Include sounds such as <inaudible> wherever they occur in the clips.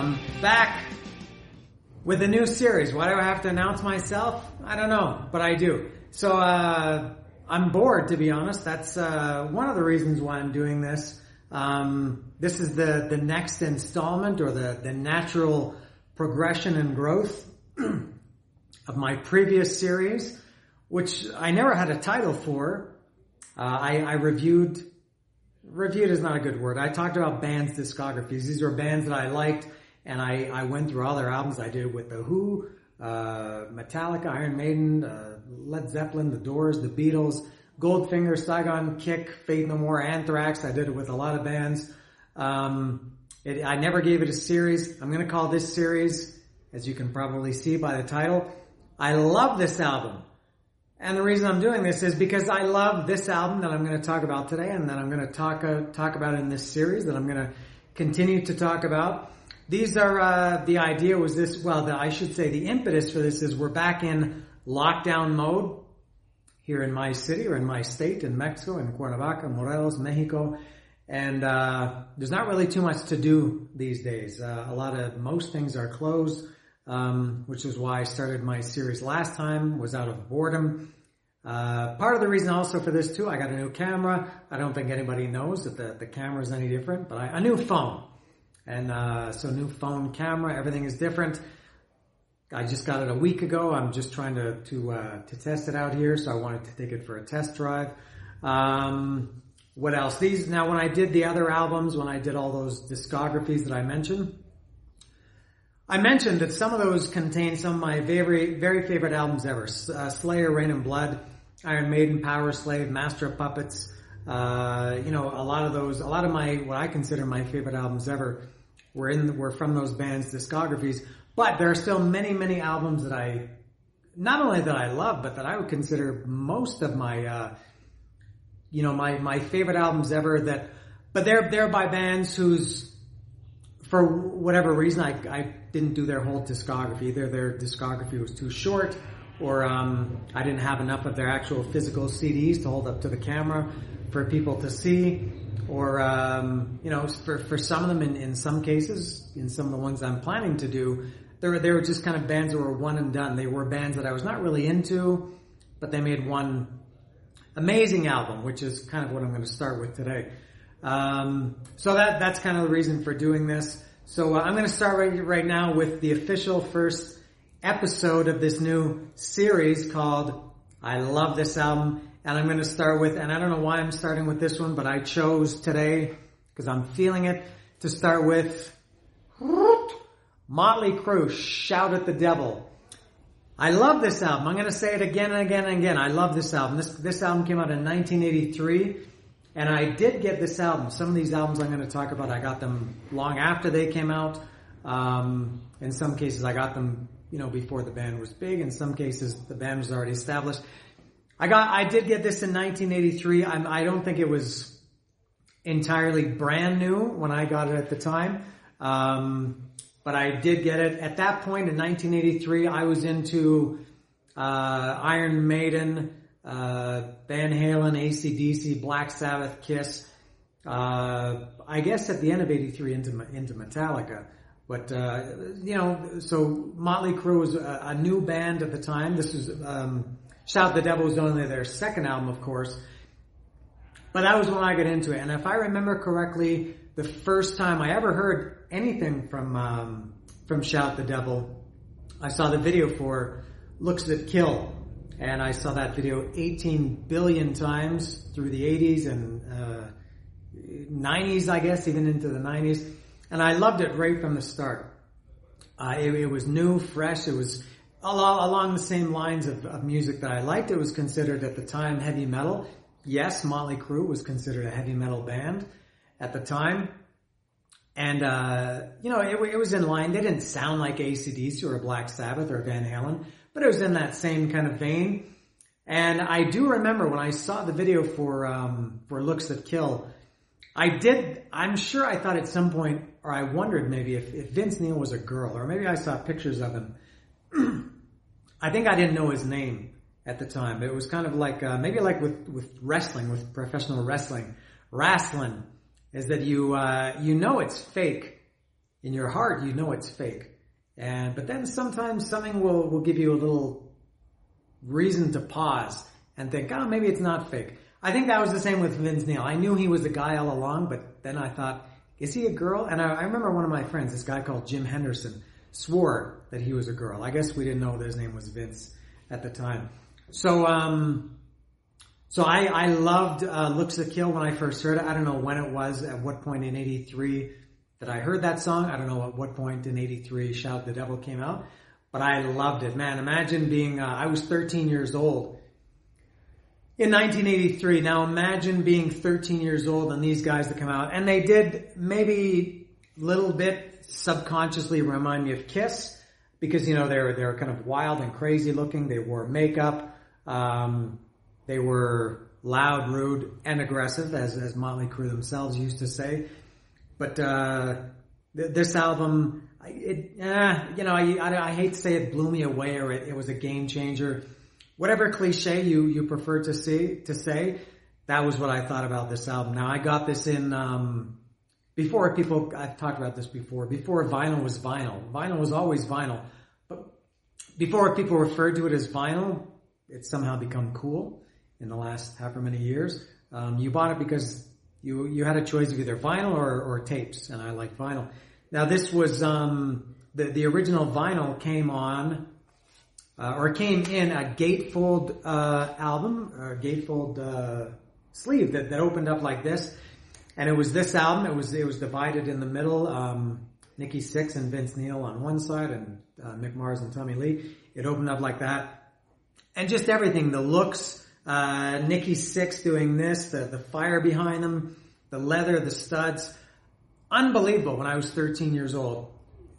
I'm back with a new series. Why do I have to announce myself? I don't know, but I do. So uh, I'm bored, to be honest. That's uh, one of the reasons why I'm doing this. Um, this is the the next installment, or the the natural progression and growth <clears throat> of my previous series, which I never had a title for. Uh, I, I reviewed reviewed is not a good word. I talked about bands' discographies. These were bands that I liked, and I, I went through all their albums. I did with The Who, uh, Metallica, Iron Maiden, uh, Led Zeppelin, The Doors, The Beatles, Goldfinger, Saigon Kick, Faith No More, Anthrax. I did it with a lot of bands. Um, it, I never gave it a series. I'm going to call this series, as you can probably see by the title, I love this album. And the reason I'm doing this is because I love this album that I'm going to talk about today and that I'm going to talk, uh, talk about in this series that I'm going to continue to talk about. These are, uh, the idea was this, well, the, I should say the impetus for this is we're back in lockdown mode here in my city or in my state in Mexico, in Cuernavaca, Morelos, Mexico. And, uh, there's not really too much to do these days. Uh, a lot of, most things are closed um, which is why I started my series last time, was out of boredom. Uh, part of the reason also for this too, I got a new camera. I don't think anybody knows that the, the camera is any different, but I, a new phone. And, uh, so new phone camera, everything is different. I just got it a week ago. I'm just trying to, to, uh, to test it out here. So I wanted to take it for a test drive. Um, what else? These, now when I did the other albums, when I did all those discographies that I mentioned, I mentioned that some of those contain some of my very, very favorite albums ever. Uh, Slayer, Reign in Blood, Iron Maiden, Powerslave, Master of Puppets. Uh, you know, a lot of those, a lot of my, what I consider my favorite albums ever were in, were from those bands' discographies. But there are still many, many albums that I, not only that I love, but that I would consider most of my, uh, you know, my, my favorite albums ever that, but they're, they're by bands whose, for whatever reason, I, I didn't do their whole discography. Either their discography was too short, or um, I didn't have enough of their actual physical CDs to hold up to the camera for people to see, or um, you know, for for some of them, in, in some cases, in some of the ones I'm planning to do, they were they were just kind of bands that were one and done. They were bands that I was not really into, but they made one amazing album, which is kind of what I'm going to start with today. Um, so that that's kind of the reason for doing this. So uh, I'm going to start right, right now with the official first episode of this new series called I Love This Album. And I'm going to start with, and I don't know why I'm starting with this one, but I chose today, because I'm feeling it, to start with Motley Crue, Shout at the Devil. I love this album. I'm going to say it again and again and again. I love this album. This this album came out in 1983, and I did get this album. Some of these albums I'm going to talk about, I got them long after they came out. Um, in some cases, I got them, you know, before the band was big. In some cases, the band was already established. I got, I did get this in 1983. I'm, I don't think it was entirely brand new when I got it at the time. Um, but I did get it at that point in 1983. I was into uh, Iron Maiden, uh, Van Halen, ACDC, Black Sabbath, Kiss. Uh, I guess at the end of '83 into into Metallica, but uh, you know, so Motley Crue was a, a, new band at the time. This was um, Shout the Devil was only their second album, of course. But that was when I got into it, and if I remember correctly, the first time I ever heard anything from um, from Shout the Devil, I saw the video for Looks That Kill, and I saw that video 18 billion times through the 80s and uh, 90s, I guess, even into the 90s, and I loved it right from the start. Uh, it, it, was new, fresh. It was along, the same lines of, of music that I liked. It was considered at the time heavy metal. Yes, Motley Crue was considered a heavy metal band at the time. And, uh, you know, it, it, was in line. They didn't sound like ACDC or Black Sabbath or Van Halen, but it was in that same kind of vein. And I do remember when I saw the video for, um, for Looks That Kill, I did, I'm sure I thought at some point, or I wondered maybe if, if Vince Neil was a girl, or maybe I saw pictures of him. <clears throat> I think I didn't know his name at the time. It was kind of like, uh, maybe like with, with wrestling, with professional wrestling. Wrestling is that you uh, you know it's fake in your heart. You know it's fake, and but then sometimes something will will give you a little reason to pause and think, oh, maybe it's not fake. I think that was the same with Vince Neil. I knew he was a guy all along, but then I thought, is he a girl? And I, I remember one of my friends, this guy called Jim Henderson, swore that he was a girl. I guess we didn't know that his name was Vince at the time. So, um, so I, I loved uh, Looks to Kill when I first heard it. I don't know when it was, at what point in 83 that I heard that song. I don't know at what point in 83 Shout the Devil came out, but I loved it. Man, imagine being, uh, I was 13 years old in 1983. Now imagine being 13 years old and these guys that come out, and they did maybe a little bit subconsciously remind me of Kiss because, you know, they were, they were kind of wild and crazy looking. They wore makeup. Um, they were loud, rude, and aggressive, as, as Motley Crue themselves used to say. But uh, th- this album, it, eh, you know, I, I, I, hate to say it blew me away or it, it was a game changer. Whatever cliche you, you prefer to see to say, that was what I thought about this album. Now I got this in um, before people. I've talked about this before. Before vinyl was vinyl. Vinyl was always vinyl, but before people referred to it as vinyl, it's somehow become cool in the last however many years. Um, you bought it because you you had a choice of either vinyl or, or tapes, and I like vinyl. Now this was um, the the original vinyl came on uh, or came in a gatefold uh, album or gatefold uh, sleeve that, that opened up like this, and it was this album. It was it was divided in the middle. Um, Nikki Sixx and Vince Neil on one side, and uh, Mick Mars and Tommy Lee. It opened up like that, and just everything, the looks uh, Nikki Sixx doing this, the, the fire behind them, the leather, the studs. Unbelievable when I was 13 years old.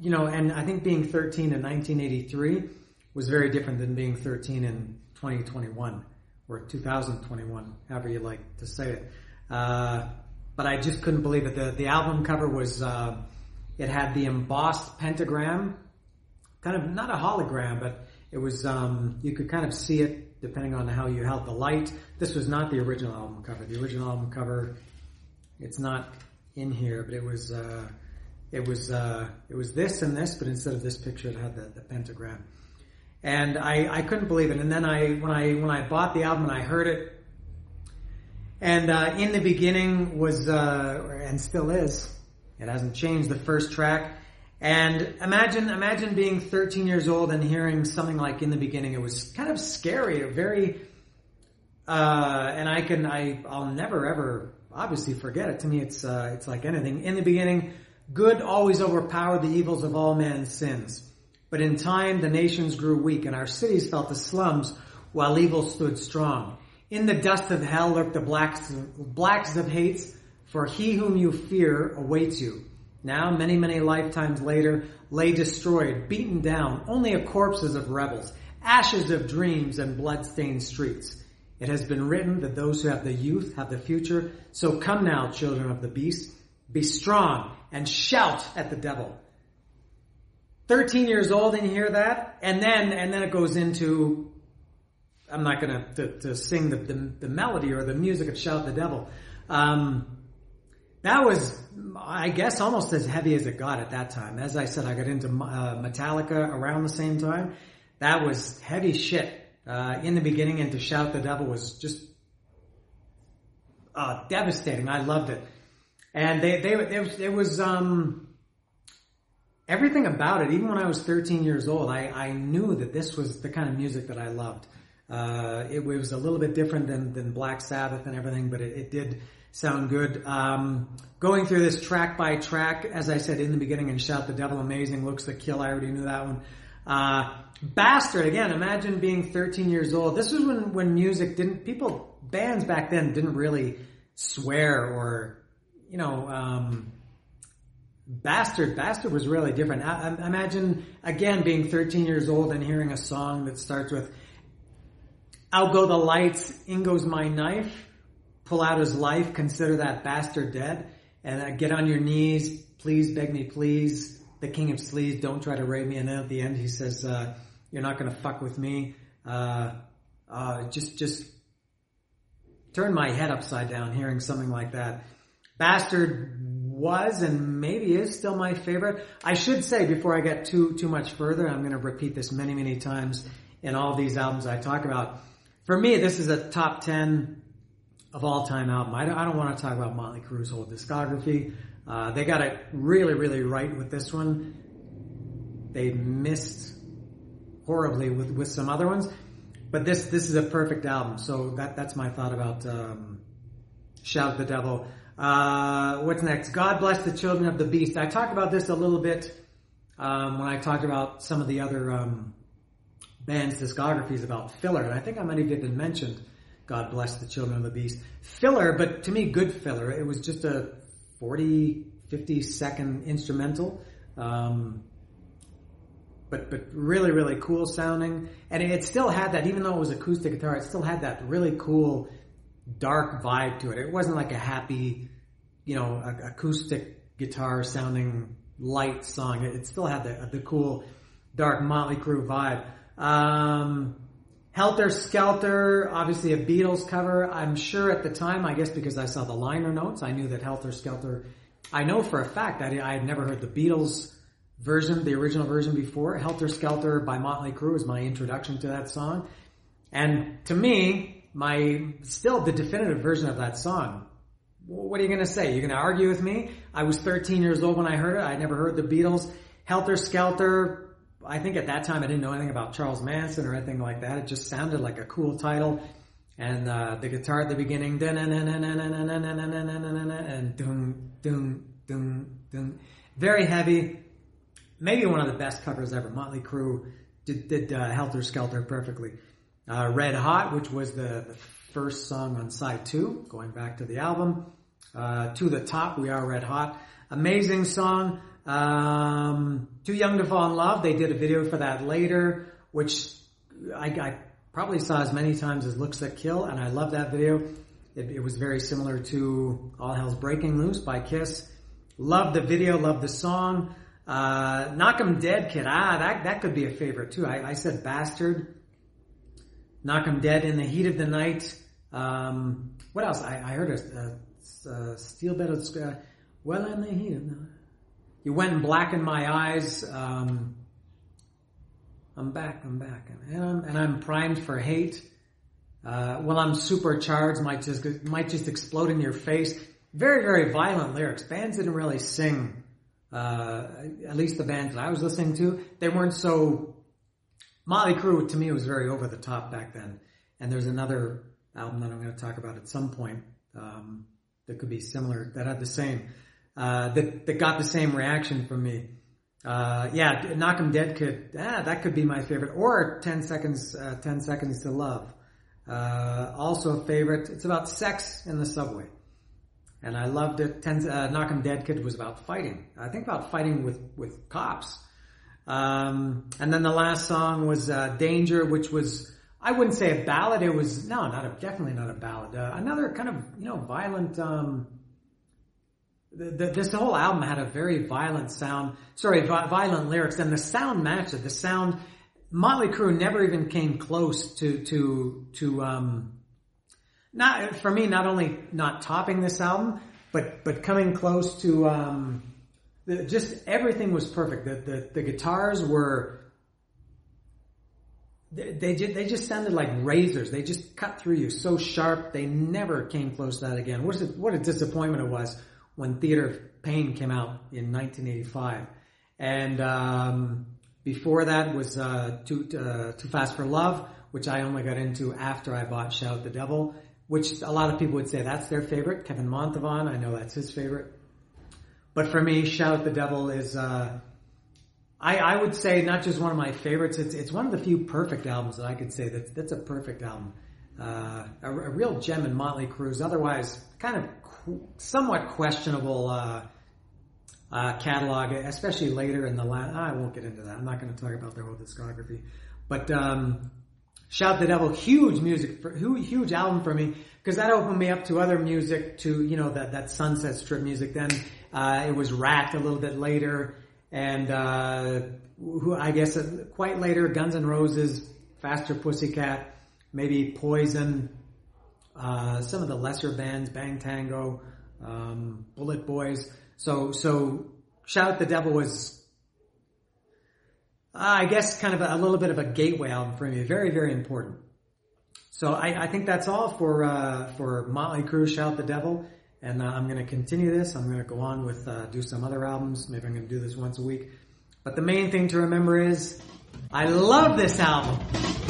You know, and I think being 13 in 1983 was very different than being 13 in 2021 or 2021, however you like to say it. Uh, but I just couldn't believe it. The, the album cover was, uh, it had the embossed pentagram, kind of not a hologram, but it was, um, you could kind of see it depending on how you held the light. This was not the original album cover. The original album cover, it's not in here, but it was uh, it was uh, it was this and this, but instead of this picture, it had the, the pentagram. And I, I couldn't believe it. And then I when I when I bought the album and I heard it, and uh, in the beginning was uh, and still is, it hasn't changed. The first track and imagine, imagine being 13 years old and hearing something like in the beginning. It was kind of scary, a very, uh, and I can, I, I'll never ever obviously forget it. To me, it's, uh, it's like anything. In the beginning, good always overpowered the evils of all men's sins. But in time, the nations grew weak and our cities felt the slums while evil stood strong. In the dust of hell lurk the blacks, blacks of hates, for he whom you fear awaits you. Now, many, many lifetimes later, lay destroyed, beaten down, only a corpses of rebels, ashes of dreams and blood-stained streets. It has been written that those who have the youth have the future. So come now, children of the beast, be strong and shout at the devil. 13 years old and you hear that, and then, and then it goes into, I'm not gonna, to, to sing the, the, the, melody or the music of Shout the Devil. Um, that was, I guess, almost as heavy as it got at that time. As I said, I got into uh, Metallica around the same time. That was heavy shit uh, in the beginning, and to shout the devil was just uh, devastating. I loved it, and they they it was um, everything about it. Even when I was 13 years old, I I knew that this was the kind of music that I loved. Uh, it was a little bit different than than Black Sabbath and everything, but it, it did sound good. Um, going through this track by track, as I said in the beginning, and shout the devil amazing looks to kill. I already knew that one. Uh, Bastard, again, imagine being 13 years old. This was when, when music didn't, people, bands back then didn't really swear or, you know, um, Bastard, Bastard was really different. I, I, imagine, again, being 13 years old and hearing a song that starts with, out go the lights, in goes my knife, pull out his life, consider that bastard dead, and uh, get on your knees, please, beg me, please, the king of sleaze, don't try to rape me. And then at the end, he says, uh, "You're not to fuck with me. Uh, uh, just, just turn my head upside down." Hearing something like that, bastard was and maybe is still my favorite. I should say before I get too too much further, I'm going to repeat this many many times in all these albums I talk about. For me, this is a top ten of all time album. I don't, I don't want to talk about Motley Crue's whole discography. Uh, they got it really, really right with this one. They missed horribly with, with some other ones, but this this is a perfect album. So that that's my thought about um, Shout the Devil. Uh, what's next? God bless the children of the beast. I talked about this a little bit um, when I talked about some of the other um, bands' discographies about filler, and I think I might have even mentioned God bless the children of the beast filler, but to me, good filler. It was just a 40, 50 second instrumental. Um, but, but really, really cool sounding. And it still had that, even though it was acoustic guitar, it still had that really cool dark vibe to it. It wasn't like a happy, you know, acoustic guitar sounding light song. It, still had the, the cool dark Motley Crue vibe. Um, Helter Skelter, obviously a Beatles cover. I'm sure at the time, I guess because I saw the liner notes, I knew that Helter Skelter, I know for a fact that I had never heard the Beatles version, the original version before. Helter Skelter by Motley Crue is my introduction to that song. And to me, my, still the definitive version of that song. What are you going to say? You're going to argue with me? I was 13 years old when I heard it. I never heard the Beatles. Helter Skelter, I think at that time I didn't know anything about Charles Manson or anything like that. It just sounded like a cool title. And uh, the guitar at the beginning, and. Very heavy. Maybe one of the best covers ever. Motley Crue did, did uh, Helter Skelter perfectly. Uh, Red Hot, which was the, the, first song on side two, going back to the album. Uh, to the top, we are Red Hot. Amazing song. Um, Too Young to Fall in Love, they did a video for that later, which I, I probably saw as many times as Looks That Kill, and I love that video. It, it, was very similar to All Hell's Breaking Loose by Kiss. Love the video, love the song. Uh, Knock 'em Dead Kid, ah, that, that could be a favorite too. I, I said Bastard. Knock 'em Dead in the Heat of the Night. Um, what else? I, I heard a, a, a Steel Bed uh, Well in the Heat of the Night. You went and blackened my eyes. Um, I'm back. I'm back, and I'm, and I'm primed for hate. Uh, well, I'm supercharged. Might just might just explode in your face. Very very violent lyrics. Bands didn't really sing. Uh, at least the bands that I was listening to, they weren't so. Motley Crue to me was very over the top back then. And there's another album that I'm going to talk about at some point um, that could be similar that had the same uh, that, that got the same reaction from me. uh, yeah, Knock 'Em Dead could, ah, that could be my favorite. Or 10 Seconds, uh, 10 Seconds to Love. Uh, also a favorite. It's about sex in the subway. And I loved it. Ten, uh, Knock 'Em Dead Kid was about fighting. I think about fighting with, with cops. Um, and then the last song was, uh, Danger, which was, I wouldn't say a ballad. It was, no, not a, definitely not a ballad. Uh, another kind of, you know, violent, um, the, this whole album had a very violent sound, sorry, vi- violent lyrics, and the sound matched it. The sound, Motley Crue never even came close to, to, to, um, not, for me, not only not topping this album, but, but coming close to, um, the, just everything was perfect. The, the, the guitars were, they, they, they just sounded like razors. They just cut through you so sharp. They never came close to that again. What a, what a disappointment it was when Theater of Pain came out in 1985. And um, before that was uh, Too, uh, Too Fast for Love, which I only got into after I bought Shout the Devil, which a lot of people would say that's their favorite. Kevin Montavon, I know that's his favorite. But for me, Shout the Devil is, uh, I, I would say not just one of my favorites, it's, it's one of the few perfect albums that I could say that that's a perfect album. Uh, a, a, real gem in Motley Crue's otherwise kind of somewhat questionable uh, uh, catalog, especially later in the last. I won't get into that. I'm not going to talk about their whole discography, but um, Shout the Devil, huge music, for, huge album for me because that opened me up to other music, to you know that that Sunset Strip music. Then uh, it was Ratt a little bit later, and uh, who I guess uh, quite later, Guns N' Roses, Faster Pussycat, maybe Poison, uh, some of the lesser bands, Bang Tango, um, Bullet Boys. So, so Shout the Devil was, uh, I guess, kind of a, a, little bit of a gateway album for me. Very, very important. So I, I think that's all for uh, for Motley Crue, Shout the Devil, and uh, I'm going to continue this. I'm going to go on with uh, do some other albums. Maybe I'm going to do this once a week. But the main thing to remember is, I love this album.